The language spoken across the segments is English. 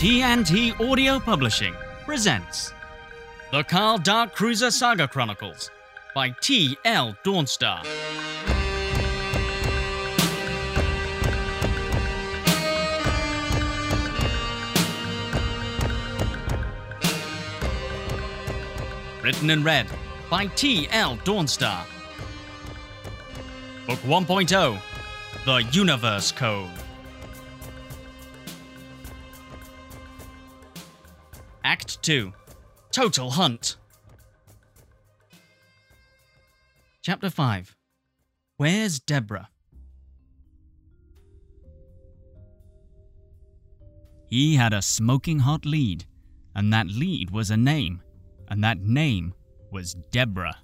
TNT Audio Publishing presents The Carl Dark Cruiser Saga Chronicles by T.L. Dawnstar. Written and read by T.L. Dawnstar. Book 1.0 The Universe Code. Act 2 Total Hunt. Chapter 5 Where's Deborah? He had a smoking hot lead, and that lead was a name, and that name was Deborah.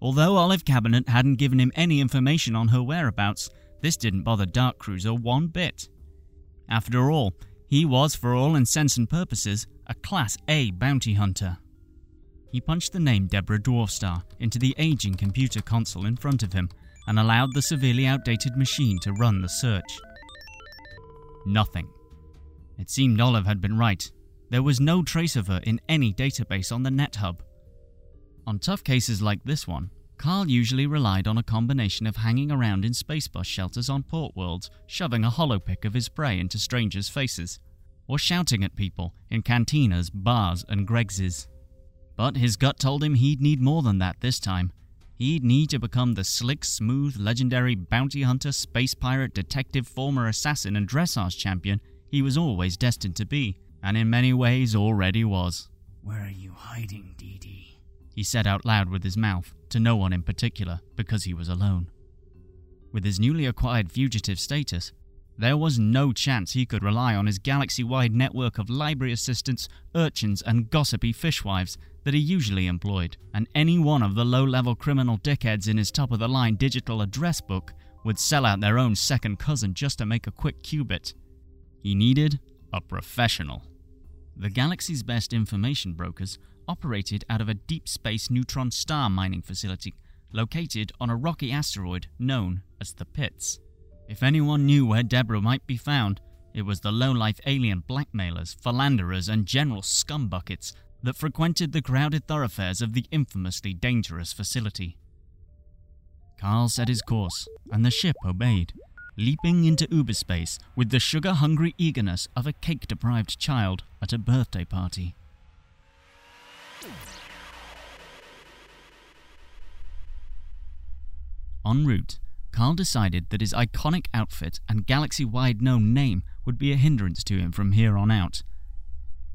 Although Olive Cabinet hadn't given him any information on her whereabouts, this didn't bother Dark Cruiser one bit. After all, he was, for all intents and purposes, a Class A bounty hunter. He punched the name Deborah Dwarfstar into the aging computer console in front of him and allowed the severely outdated machine to run the search. Nothing. It seemed Olive had been right. There was no trace of her in any database on the NetHub. On tough cases like this one, Carl usually relied on a combination of hanging around in space bus shelters on port worlds, shoving a holo pic of his prey into strangers' faces, or shouting at people in cantinas, bars, and Greggs. But his gut told him he'd need more than that this time. He'd need to become the slick, smooth, legendary bounty hunter, space pirate, detective, former assassin, and dressage champion he was always destined to be, and in many ways already was. Where are you hiding, Dee Dee? He said out loud with his mouth, to no one in particular, because he was alone. With his newly acquired fugitive status, there was no chance he could rely on his galaxy wide network of library assistants, urchins, and gossipy fishwives that he usually employed, and any one of the low level criminal dickheads in his top of the line digital address book would sell out their own second cousin just to make a quick qubit. He needed a professional. The galaxy's best information brokers operated out of a deep space neutron star mining facility located on a rocky asteroid known as the Pits. If anyone knew where Deborah might be found, it was the low-life alien blackmailers, philanderers, and general scumbuckets that frequented the crowded thoroughfares of the infamously dangerous facility. Carl set his course, and the ship obeyed, leaping into uberspace with the sugar-hungry eagerness of a cake-deprived child at a birthday party. En route, Carl decided that his iconic outfit and galaxy wide known name would be a hindrance to him from here on out.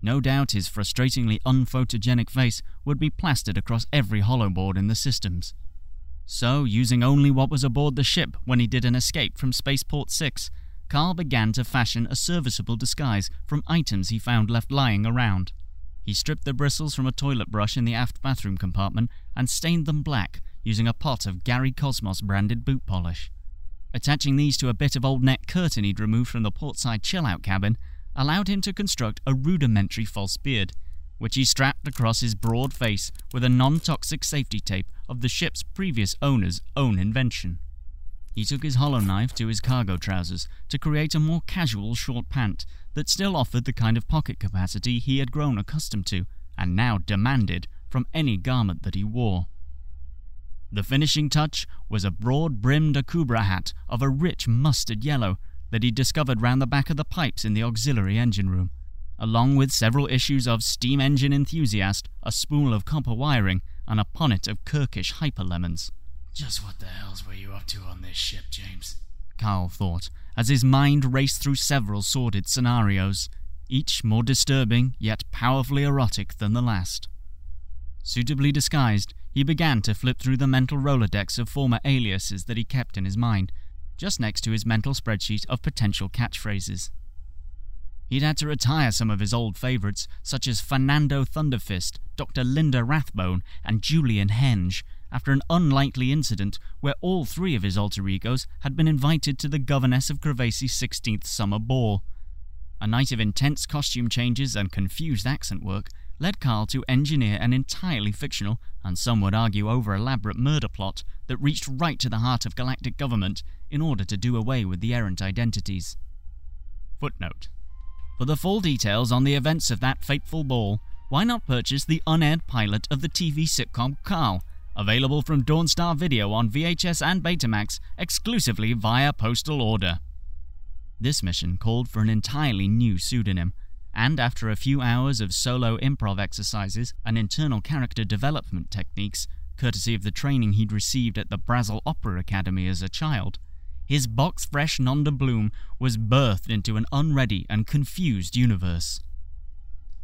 No doubt his frustratingly unphotogenic face would be plastered across every holoboard in the systems. So, using only what was aboard the ship when he did an escape from Spaceport 6, Carl began to fashion a serviceable disguise from items he found left lying around. He stripped the bristles from a toilet brush in the aft bathroom compartment and stained them black using a pot of Gary Cosmos branded boot polish. Attaching these to a bit of old net curtain he'd removed from the portside chill-out cabin allowed him to construct a rudimentary false beard, which he strapped across his broad face with a non-toxic safety tape of the ship's previous owner's own invention. He took his hollow knife to his cargo trousers to create a more casual short pant that still offered the kind of pocket capacity he had grown accustomed to and now demanded from any garment that he wore. The finishing touch was a broad brimmed Akubra hat of a rich mustard yellow that he discovered round the back of the pipes in the auxiliary engine room, along with several issues of Steam Engine Enthusiast, a spool of copper wiring, and a ponnet of Kirkish hyper lemons. Just what the hells were you up to on this ship, James? Carl thought, as his mind raced through several sordid scenarios, each more disturbing yet powerfully erotic than the last. Suitably disguised, he began to flip through the mental Rolodex of former aliases that he kept in his mind, just next to his mental spreadsheet of potential catchphrases. He'd had to retire some of his old favourites, such as Fernando Thunderfist, Dr. Linda Rathbone, and Julian Henge, after an unlikely incident where all three of his alter egos had been invited to the governess of Crevasi's 16th summer ball. A night of intense costume changes and confused accent work led Carl to engineer an entirely fictional, and some would argue over elaborate murder plot that reached right to the heart of galactic government in order to do away with the errant identities. Footnote For the full details on the events of that fateful ball, why not purchase the unaired pilot of the TV sitcom Carl, available from Dawnstar Video on VHS and Betamax exclusively via postal order. This mission called for an entirely new pseudonym, and after a few hours of solo improv exercises and internal character development techniques, courtesy of the training he'd received at the Brazil Opera Academy as a child, his box fresh nom de plume was birthed into an unready and confused universe.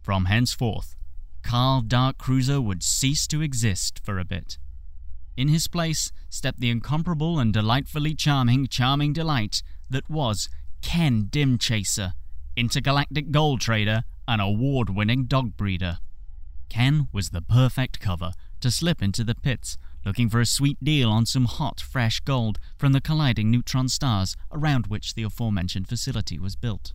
From henceforth, Carl Dark Cruiser would cease to exist for a bit. In his place stepped the incomparable and delightfully charming, charming delight that was Ken Dimchaser, intergalactic gold trader and award winning dog breeder. Ken was the perfect cover to slip into the pits, looking for a sweet deal on some hot, fresh gold from the colliding neutron stars around which the aforementioned facility was built.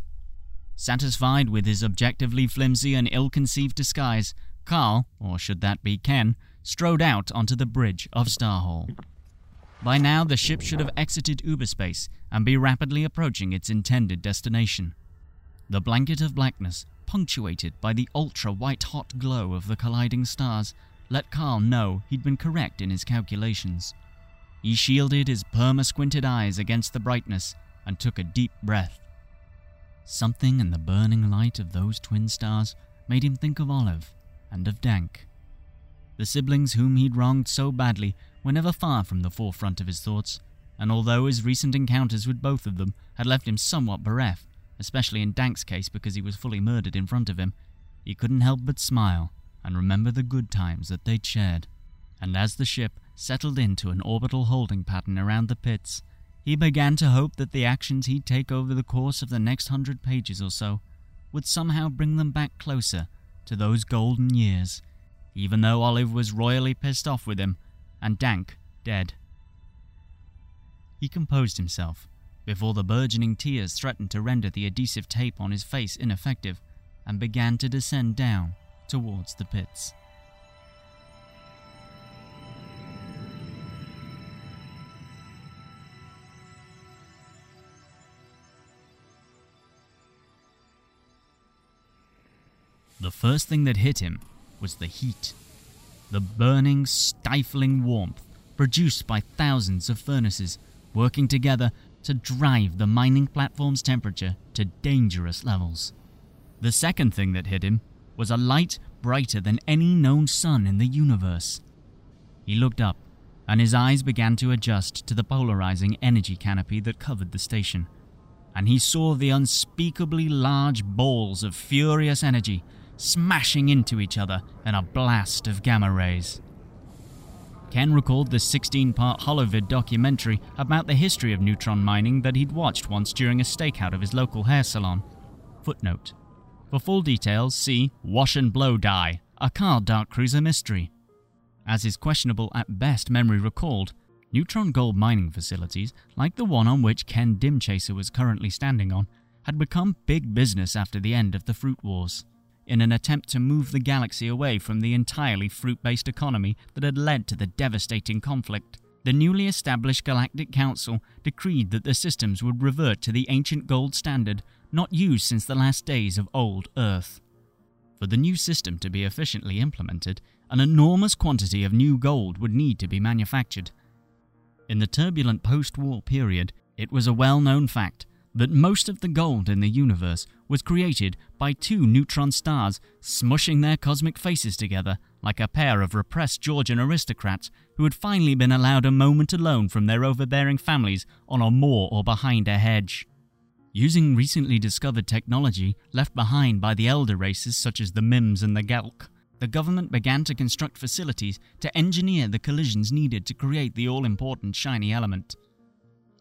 Satisfied with his objectively flimsy and ill conceived disguise, Carl, or should that be Ken, strode out onto the bridge of Starhall. By now, the ship should have exited Uberspace and be rapidly approaching its intended destination. The blanket of blackness, punctuated by the ultra white hot glow of the colliding stars, let Carl know he'd been correct in his calculations. He shielded his perma squinted eyes against the brightness and took a deep breath. Something in the burning light of those twin stars made him think of Olive and of Dank. The siblings whom he'd wronged so badly were never far from the forefront of his thoughts, and although his recent encounters with both of them had left him somewhat bereft, especially in Dank's case because he was fully murdered in front of him, he couldn't help but smile and remember the good times that they'd shared. And as the ship settled into an orbital holding pattern around the pits, he began to hope that the actions he'd take over the course of the next hundred pages or so would somehow bring them back closer to those golden years, even though Olive was royally pissed off with him and Dank dead. He composed himself before the burgeoning tears threatened to render the adhesive tape on his face ineffective and began to descend down towards the pits. The first thing that hit him was the heat. The burning, stifling warmth produced by thousands of furnaces working together to drive the mining platform's temperature to dangerous levels. The second thing that hit him was a light brighter than any known sun in the universe. He looked up, and his eyes began to adjust to the polarizing energy canopy that covered the station, and he saw the unspeakably large balls of furious energy smashing into each other in a blast of gamma rays. Ken recalled the 16 part Holovid documentary about the history of neutron mining that he'd watched once during a stakeout of his local hair salon. Footnote For full details, see Wash and Blow Die, a Carl Dark Cruiser mystery. As his questionable at best memory recalled, neutron gold mining facilities, like the one on which Ken Dimchaser was currently standing on, had become big business after the end of the Fruit Wars in an attempt to move the galaxy away from the entirely fruit based economy that had led to the devastating conflict. The newly established Galactic Council decreed that the systems would revert to the ancient gold standard not used since the last days of old Earth. For the new system to be efficiently implemented, an enormous quantity of new gold would need to be manufactured. In the turbulent post war period, it was a well known fact that most of the gold in the universe was created by two neutron stars smushing their cosmic faces together like a pair of repressed Georgian aristocrats who had finally been allowed a moment alone from their overbearing families on a moor or behind a hedge. Using recently discovered technology left behind by the elder races such as the Mims and the Gelk, the government began to construct facilities to engineer the collisions needed to create the all important shiny element.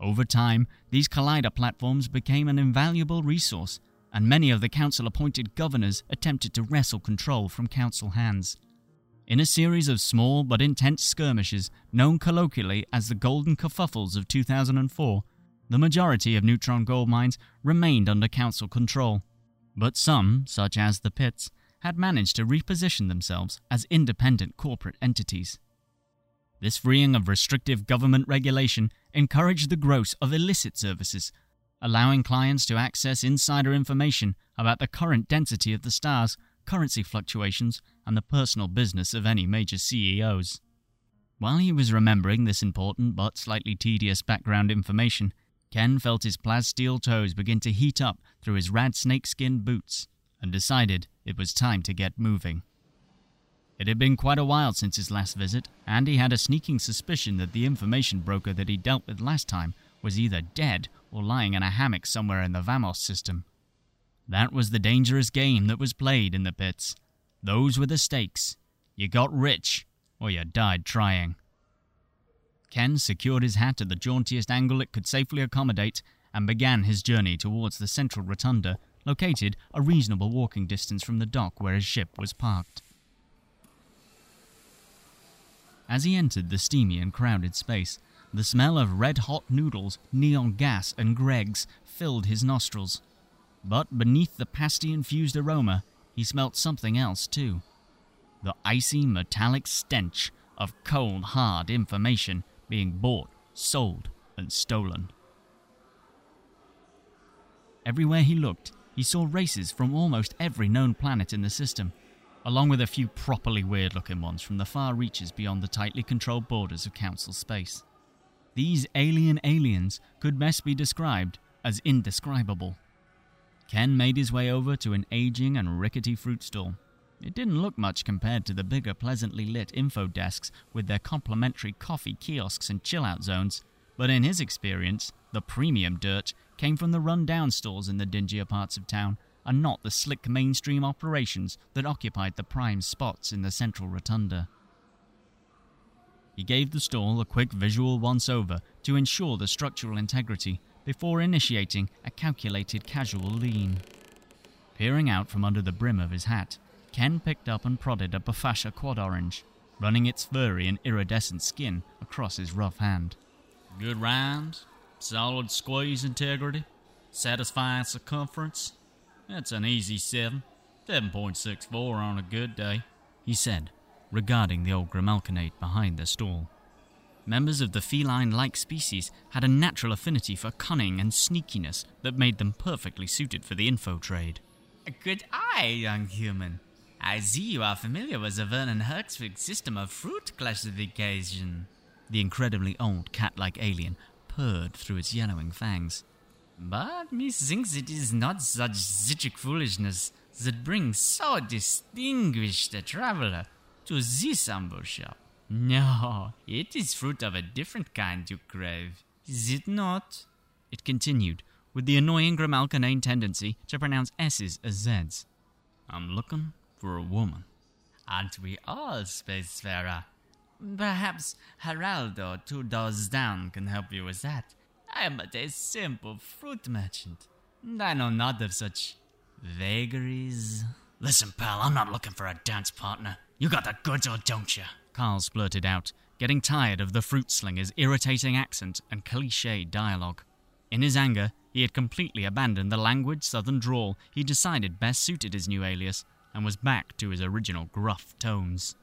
Over time, these collider platforms became an invaluable resource, and many of the council appointed governors attempted to wrestle control from council hands. In a series of small but intense skirmishes known colloquially as the Golden Kerfuffles of 2004, the majority of neutron gold mines remained under council control. But some, such as the pits, had managed to reposition themselves as independent corporate entities. This freeing of restrictive government regulation encouraged the growth of illicit services, allowing clients to access insider information about the current density of the stars, currency fluctuations, and the personal business of any major CEOs. While he was remembering this important but slightly tedious background information, Ken felt his plasteel toes begin to heat up through his rad snakeskin boots and decided it was time to get moving. It had been quite a while since his last visit, and he had a sneaking suspicion that the information broker that he dealt with last time was either dead or lying in a hammock somewhere in the Vamos system. That was the dangerous game that was played in the pits. Those were the stakes. You got rich, or you died trying. Ken secured his hat at the jauntiest angle it could safely accommodate and began his journey towards the central rotunda, located a reasonable walking distance from the dock where his ship was parked. As he entered the steamy and crowded space, the smell of red hot noodles, neon gas, and Greggs filled his nostrils. But beneath the pasty infused aroma, he smelt something else too the icy metallic stench of cold, hard information being bought, sold, and stolen. Everywhere he looked, he saw races from almost every known planet in the system, along with a few properly weird looking ones from the far reaches beyond the tightly controlled borders of Council space. These alien aliens could best be described as indescribable. Ken made his way over to an aging and rickety fruit stall. It didn't look much compared to the bigger, pleasantly lit info desks with their complimentary coffee kiosks and chill out zones, but in his experience, the premium dirt came from the run down stalls in the dingier parts of town, and not the slick mainstream operations that occupied the prime spots in the central rotunda. He gave the stall a quick visual once over to ensure the structural integrity before initiating a calculated casual lean. Peering out from under the brim of his hat, Ken picked up and prodded a Bofasha quad orange, running its furry and iridescent skin across his rough hand. Good rhymes, solid squeeze integrity, satisfying circumference. That's an easy 7. 7.64 on a good day, he said, regarding the old Grimalkinate behind the stall. Members of the feline like species had a natural affinity for cunning and sneakiness that made them perfectly suited for the info trade. A good eye, young human. I see you are familiar with the Vernon Hertzvig system of fruit classification. The incredibly old cat like alien purred through its yellowing fangs. But methinks it is not such citric foolishness that brings so distinguished a traveler to this humble shop. No, it is fruit of a different kind you crave, is it not? It continued, with the annoying Grimalkinane tendency to pronounce S's as Z's. I'm looking for a woman. Aren't we all, Spacefarer? Perhaps Geraldo, two doors down, can help you with that. I am but a simple fruit merchant, and I know not of such vagaries. Listen, pal, I'm not looking for a dance partner. You got the goods or don't you? Carl splurted out, getting tired of the fruit slinger's irritating accent and cliche dialogue. In his anger, he had completely abandoned the languid southern drawl he decided best suited his new alias, and was back to his original gruff tones.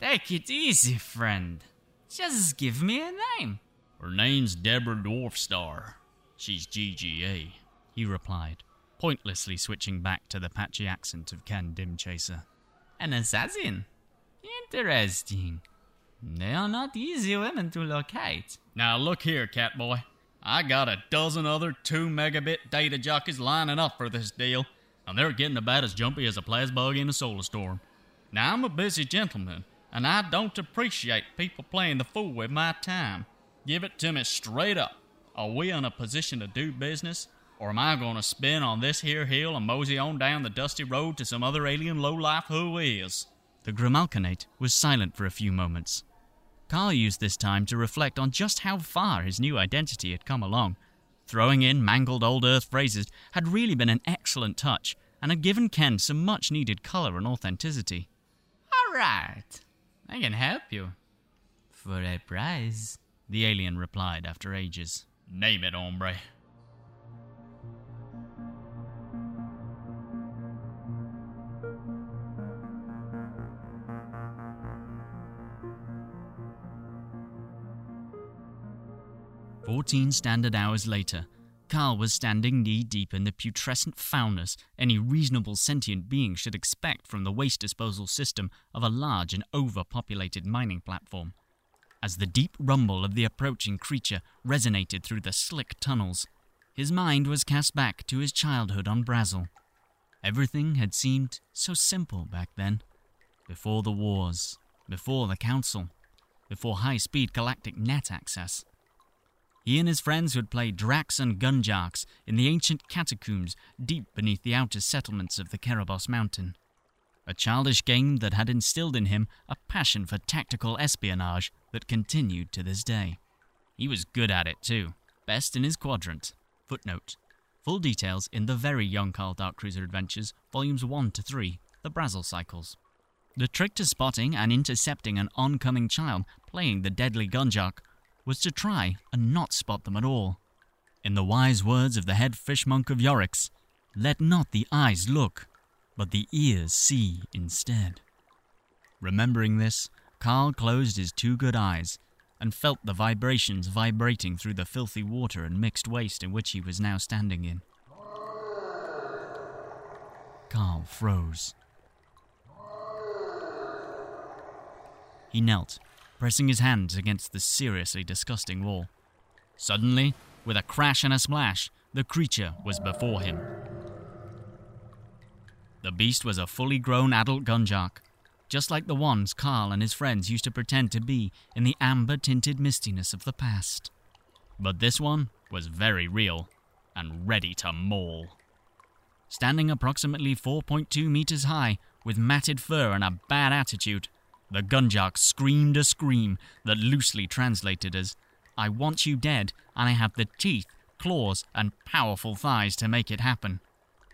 Take it easy, friend. Just give me a name. Her name's Deborah Dwarfstar. She's GGA, he replied, pointlessly switching back to the patchy accent of Ken Dimchaser. An assassin? Interesting. They are not easy women to locate. Now look here, Catboy. I got a dozen other 2 megabit data jockeys lining up for this deal, and they're getting about as jumpy as a plasbug in a solar storm. Now I'm a busy gentleman, and I don't appreciate people playing the fool with my time. Give it to me straight up. Are we in a position to do business? Or am I going to spin on this here hill and mosey on down the dusty road to some other alien lowlife who is? The Grimalkinate was silent for a few moments. Carl used this time to reflect on just how far his new identity had come along. Throwing in mangled old Earth phrases had really been an excellent touch and had given Ken some much needed color and authenticity. All right, I can help you. For a price, the alien replied after ages. Name it, hombre. Fourteen standard hours later, Carl was standing knee deep in the putrescent foulness any reasonable sentient being should expect from the waste disposal system of a large and overpopulated mining platform. As the deep rumble of the approaching creature resonated through the slick tunnels, his mind was cast back to his childhood on Brazil. Everything had seemed so simple back then. Before the wars, before the Council, before high speed galactic net access. He and his friends would play Drax and Gunjarks in the ancient catacombs deep beneath the outer settlements of the Kerebos Mountain. A childish game that had instilled in him a passion for tactical espionage that continued to this day. He was good at it too, best in his quadrant. Footnote Full details in the very young Carl Dark Cruiser Adventures, volumes 1 to 3, the Brazil Cycles. The trick to spotting and intercepting an oncoming child playing the deadly Gunjark was to try and not spot them at all. In the wise words of the head fishmonk of Yorick's, let not the eyes look, but the ears see instead. Remembering this, Carl closed his two good eyes and felt the vibrations vibrating through the filthy water and mixed waste in which he was now standing in. Carl froze. He knelt pressing his hands against the seriously disgusting wall. Suddenly, with a crash and a splash, the creature was before him. The beast was a fully grown adult gunjark, just like the ones Carl and his friends used to pretend to be in the amber tinted mistiness of the past. But this one was very real and ready to maul. Standing approximately 4.2 meters high, with matted fur and a bad attitude, the Gunjark screamed a scream that loosely translated as, I want you dead, and I have the teeth, claws, and powerful thighs to make it happen.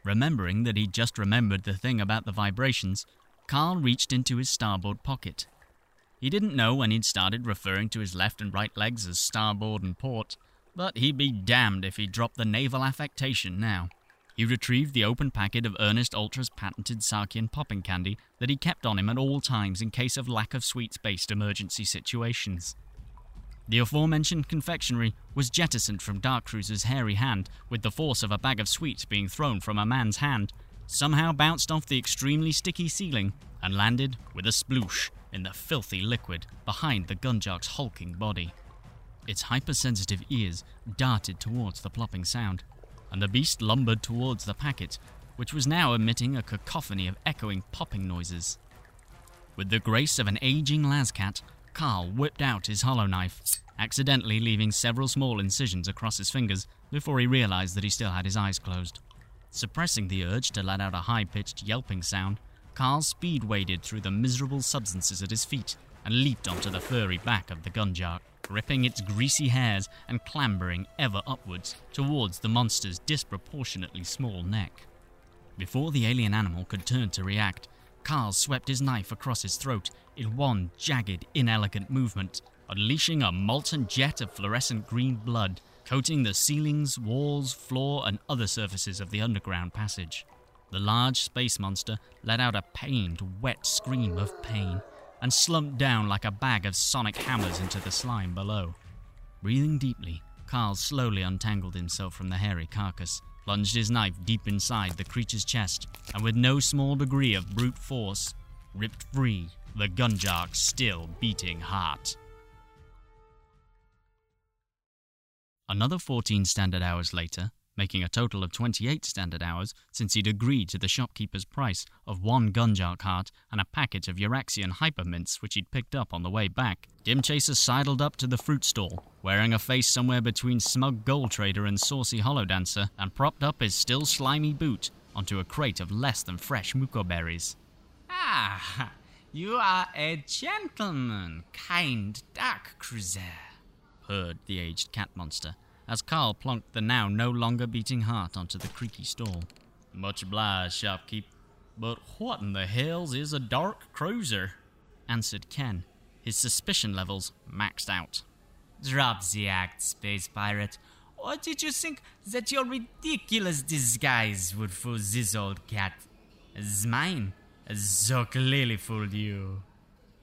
Remembering that he'd just remembered the thing about the vibrations, Carl reached into his starboard pocket. He didn't know when he'd started referring to his left and right legs as starboard and port, but he'd be damned if he dropped the naval affectation now. He retrieved the open packet of Ernest Ultra's patented Sarkian popping candy that he kept on him at all times in case of lack of sweets based emergency situations. The aforementioned confectionery was jettisoned from Dark Cruiser's hairy hand with the force of a bag of sweets being thrown from a man's hand, somehow bounced off the extremely sticky ceiling and landed with a sploosh in the filthy liquid behind the Gunjark's hulking body. Its hypersensitive ears darted towards the plopping sound and the beast lumbered towards the packet, which was now emitting a cacophony of echoing popping noises. With the grace of an aging lascat, Carl whipped out his hollow knife, accidentally leaving several small incisions across his fingers before he realized that he still had his eyes closed. Suppressing the urge to let out a high pitched yelping sound, Carl speed waded through the miserable substances at his feet and leaped onto the furry back of the gunjark gripping its greasy hairs and clambering ever upwards towards the monster's disproportionately small neck. Before the alien animal could turn to react, Carl swept his knife across his throat in one jagged, inelegant movement, unleashing a molten jet of fluorescent green blood, coating the ceilings, walls, floor, and other surfaces of the underground passage. The large space monster let out a pained, wet scream of pain and slumped down like a bag of sonic hammers into the slime below. Breathing deeply, Carl slowly untangled himself from the hairy carcass, plunged his knife deep inside the creature's chest, and with no small degree of brute force, ripped free the gunjark's still beating heart. Another 14 standard hours later, making a total of 28 standard hours since he'd agreed to the shopkeeper's price of one Gunjark heart and a packet of Euraxian hypermints which he'd picked up on the way back. Dimchaser sidled up to the fruit stall, wearing a face somewhere between smug gold trader and saucy holo dancer, and propped up his still slimy boot onto a crate of less than fresh muko berries. Ah, you are a gentleman, kind dark cruiser, purred the aged cat monster as Carl plonked the now no longer beating heart onto the creaky stall. Much obliged, shopkeep. But what in the hells is a dark cruiser? answered Ken, his suspicion levels maxed out. Drop the act, space pirate. Or did you think that your ridiculous disguise would fool this old cat? As mine so clearly fooled you.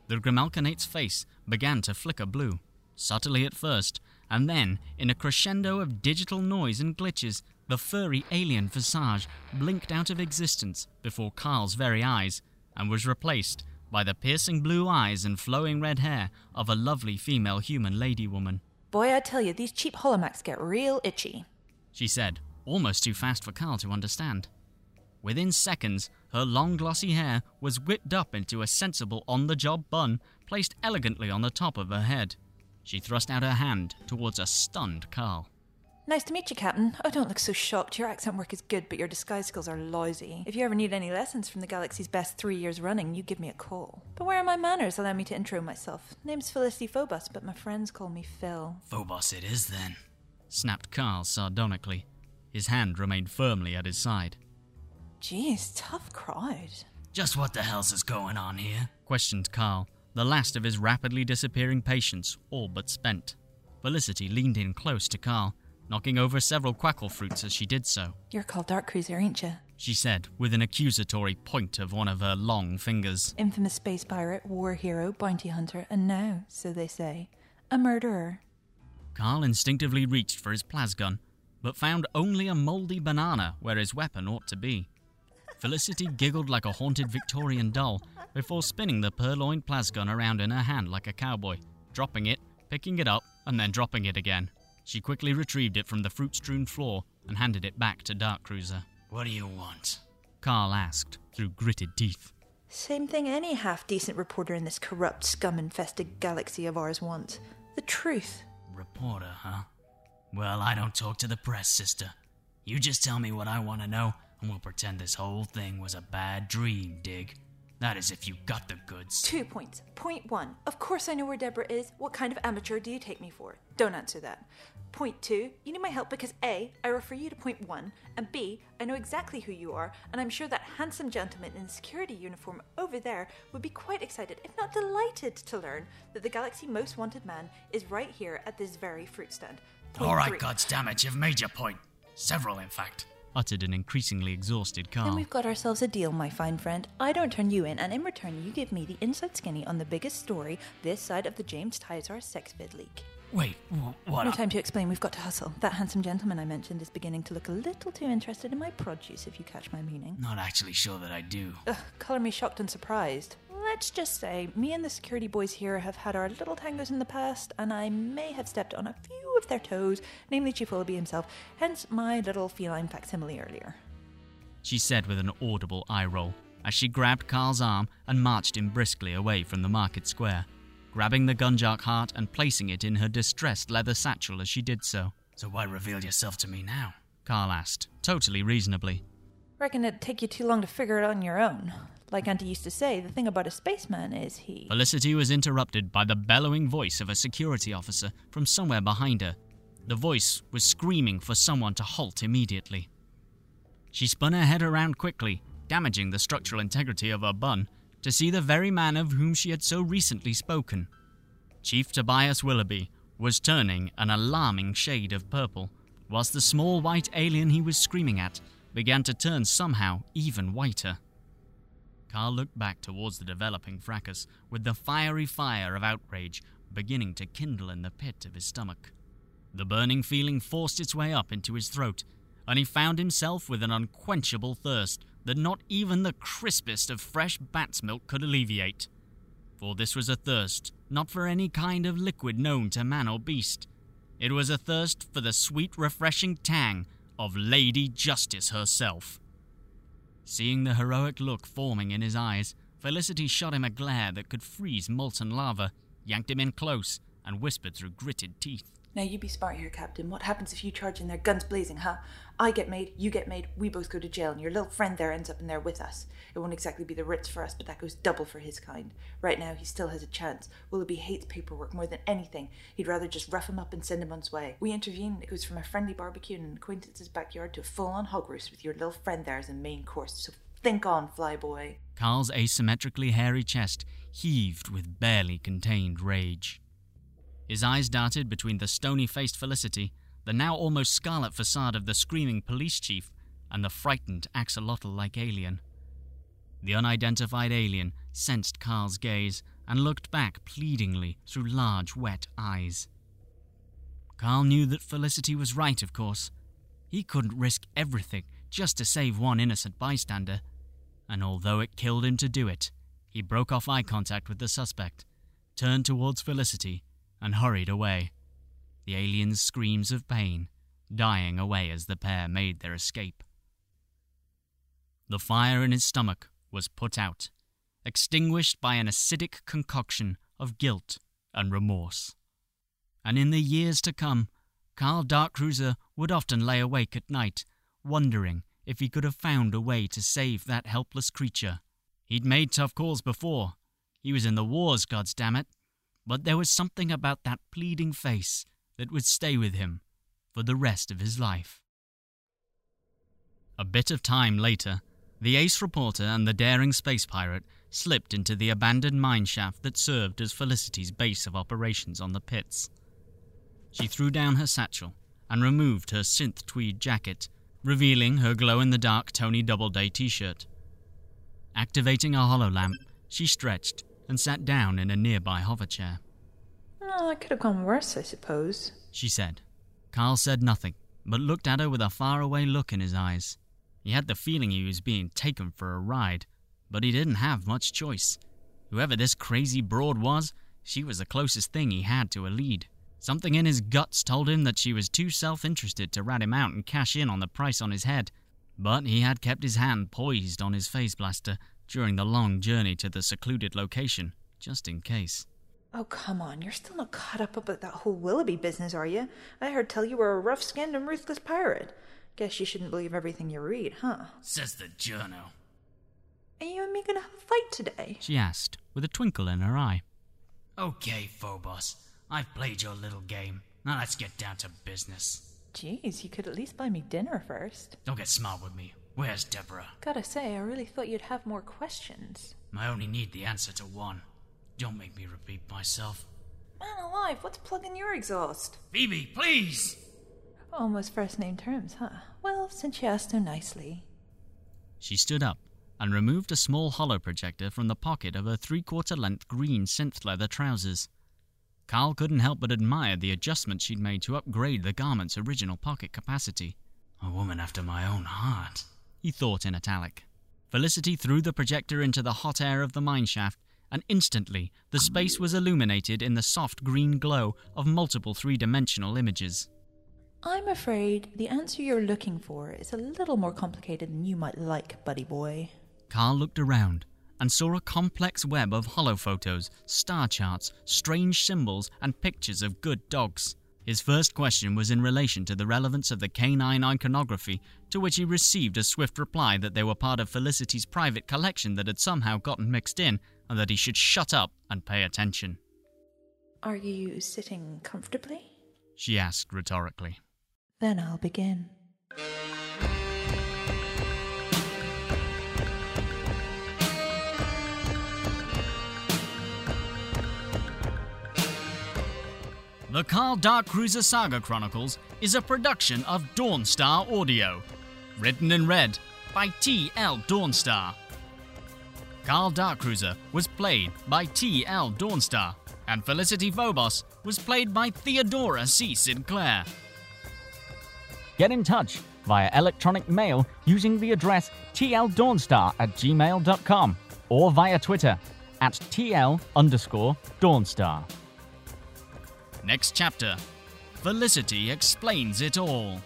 The Grimalkinate's face began to flicker blue, subtly at first, and then, in a crescendo of digital noise and glitches, the furry alien visage blinked out of existence before Carl's very eyes and was replaced by the piercing blue eyes and flowing red hair of a lovely female human lady woman. Boy, I tell you, these cheap holomax get real itchy. She said, almost too fast for Carl to understand. Within seconds, her long glossy hair was whipped up into a sensible on the job bun placed elegantly on the top of her head. She thrust out her hand towards a stunned Carl. Nice to meet you, Captain. Oh, don't look so shocked. Your accent work is good, but your disguise skills are lousy. If you ever need any lessons from the galaxy's best three years running, you give me a call. But where are my manners? Allow me to intro myself. Name's Felicity Phobos, but my friends call me Phil. Phobos it is then, snapped Carl sardonically. His hand remained firmly at his side. Geez, tough crowd. Just what the hell's is going on here? questioned Carl, the last of his rapidly disappearing patience all but spent. Felicity leaned in close to Carl, knocking over several quackle fruits as she did so. You're called Dark Cruiser, ain't you? She said, with an accusatory point of one of her long fingers. Infamous space pirate, war hero, bounty hunter, and now, so they say, a murderer. Carl instinctively reached for his plasgun, but found only a mouldy banana where his weapon ought to be. Felicity giggled like a haunted Victorian doll before spinning the purloined plasgun around in her hand like a cowboy, dropping it, picking it up, and then dropping it again. She quickly retrieved it from the fruit strewn floor and handed it back to Dark Cruiser. What do you want? Carl asked through gritted teeth. Same thing any half decent reporter in this corrupt, scum infested galaxy of ours wants. The truth. Reporter, huh? Well, I don't talk to the press, sister. You just tell me what I want to know, and we'll pretend this whole thing was a bad dream, dig. That is if you got the goods. Two points. Point one. Of course I know where Deborah is. What kind of amateur do you take me for? Don't answer that. Point two. You need my help because A, I refer you to point one, and B, I know exactly who you are, and I'm sure that handsome gentleman in security uniform over there would be quite excited, if not delighted, to learn that the Galaxy Most Wanted Man is right here at this very fruit stand. Point All right, three. gods damn it, you've made your point. Several, in fact. Uttered an increasingly exhausted Carl. Then we've got ourselves a deal, my fine friend. I don't turn you in, and in return, you give me the inside skinny on the biggest story this side of the James Tyzer sex vid leak. Wait, wh- what? No time to explain, we've got to hustle. That handsome gentleman I mentioned is beginning to look a little too interested in my produce, if you catch my meaning. Not actually sure that I do. Ugh, colour me shocked and surprised. Let's just say, me and the security boys here have had our little tangos in the past, and I may have stepped on a few of their toes, namely Chief Willoughby himself, hence my little feline facsimile earlier. She said with an audible eye roll as she grabbed Carl's arm and marched him briskly away from the market square, grabbing the Gunjark heart and placing it in her distressed leather satchel as she did so. So why reveal yourself to me now? Carl asked, totally reasonably. Reckon it'd take you too long to figure it on your own. Like Auntie used to say, the thing about a spaceman is he. Felicity was interrupted by the bellowing voice of a security officer from somewhere behind her. The voice was screaming for someone to halt immediately. She spun her head around quickly, damaging the structural integrity of her bun, to see the very man of whom she had so recently spoken. Chief Tobias Willoughby was turning an alarming shade of purple, whilst the small white alien he was screaming at began to turn somehow even whiter. Carl looked back towards the developing fracas, with the fiery fire of outrage beginning to kindle in the pit of his stomach. The burning feeling forced its way up into his throat, and he found himself with an unquenchable thirst that not even the crispest of fresh bat's milk could alleviate. For this was a thirst not for any kind of liquid known to man or beast. It was a thirst for the sweet, refreshing tang of Lady Justice herself. Seeing the heroic look forming in his eyes, Felicity shot him a glare that could freeze molten lava, yanked him in close, and whispered through gritted teeth. Now you be smart here, Captain. What happens if you charge in there guns blazing, huh? I get made, you get made, we both go to jail, and your little friend there ends up in there with us. It won't exactly be the Ritz for us, but that goes double for his kind. Right now, he still has a chance. Willoughby hates paperwork more than anything. He'd rather just rough him up and send him on his way. We intervene, it goes from a friendly barbecue in an acquaintance's backyard to a full-on hog roast with your little friend there as a main course. So think on, flyboy. Carl's asymmetrically hairy chest heaved with barely contained rage. His eyes darted between the stony faced Felicity, the now almost scarlet facade of the screaming police chief, and the frightened axolotl like alien. The unidentified alien sensed Carl's gaze and looked back pleadingly through large, wet eyes. Carl knew that Felicity was right, of course. He couldn't risk everything just to save one innocent bystander. And although it killed him to do it, he broke off eye contact with the suspect, turned towards Felicity, and hurried away. The alien's screams of pain dying away as the pair made their escape. The fire in his stomach was put out, extinguished by an acidic concoction of guilt and remorse. And in the years to come, Carl Darkcruiser would often lay awake at night, wondering if he could have found a way to save that helpless creature. He'd made tough calls before. He was in the wars, God's damn it. But there was something about that pleading face that would stay with him for the rest of his life. A bit of time later, the ace reporter and the daring space pirate slipped into the abandoned mine shaft that served as Felicity's base of operations on the pits. She threw down her satchel and removed her synth tweed jacket, revealing her glow in the dark Tony Doubleday t shirt. Activating a hololamp, she stretched and sat down in a nearby hover chair. Oh, it could have gone worse, I suppose. She said. Carl said nothing, but looked at her with a faraway look in his eyes. He had the feeling he was being taken for a ride, but he didn't have much choice. Whoever this crazy broad was, she was the closest thing he had to a lead. Something in his guts told him that she was too self interested to rat him out and cash in on the price on his head, but he had kept his hand poised on his phase blaster during the long journey to the secluded location, just in case. Oh, come on. You're still not caught up about that whole Willoughby business, are you? I heard tell you were a rough skinned and ruthless pirate. Guess you shouldn't believe everything you read, huh? Says the journal. Are you and me gonna have a fight today? She asked, with a twinkle in her eye. Okay, Phobos. I've played your little game. Now let's get down to business. Jeez, you could at least buy me dinner first. Don't get smart with me. Where's Deborah? Gotta say, I really thought you'd have more questions. I only need the answer to one. Don't make me repeat myself. Man alive, what's plugging your exhaust? Phoebe, please! Almost first name terms, huh? Well, since you asked so nicely. She stood up and removed a small holo projector from the pocket of her three quarter length green synth leather trousers. Carl couldn't help but admire the adjustment she'd made to upgrade the garment's original pocket capacity. A woman after my own heart, he thought in italic. Felicity threw the projector into the hot air of the mine shaft, and instantly the space was illuminated in the soft green glow of multiple three dimensional images. I'm afraid the answer you're looking for is a little more complicated than you might like, buddy boy. Carl looked around and saw a complex web of holo photos, star charts, strange symbols, and pictures of good dogs. His first question was in relation to the relevance of the canine iconography, to which he received a swift reply that they were part of Felicity's private collection that had somehow gotten mixed in, and that he should shut up and pay attention. Are you sitting comfortably? She asked rhetorically. Then I'll begin. The Carl Darkcruiser Saga Chronicles is a production of Dawnstar Audio. Written and read by T.L. Dawnstar. Carl Darkcruiser was played by T.L. Dawnstar, and Felicity Phobos was played by Theodora C. Sinclair. Get in touch via electronic mail using the address tldawnstar at gmail.com or via Twitter at tl underscore dawnstar. Next chapter Felicity explains it all.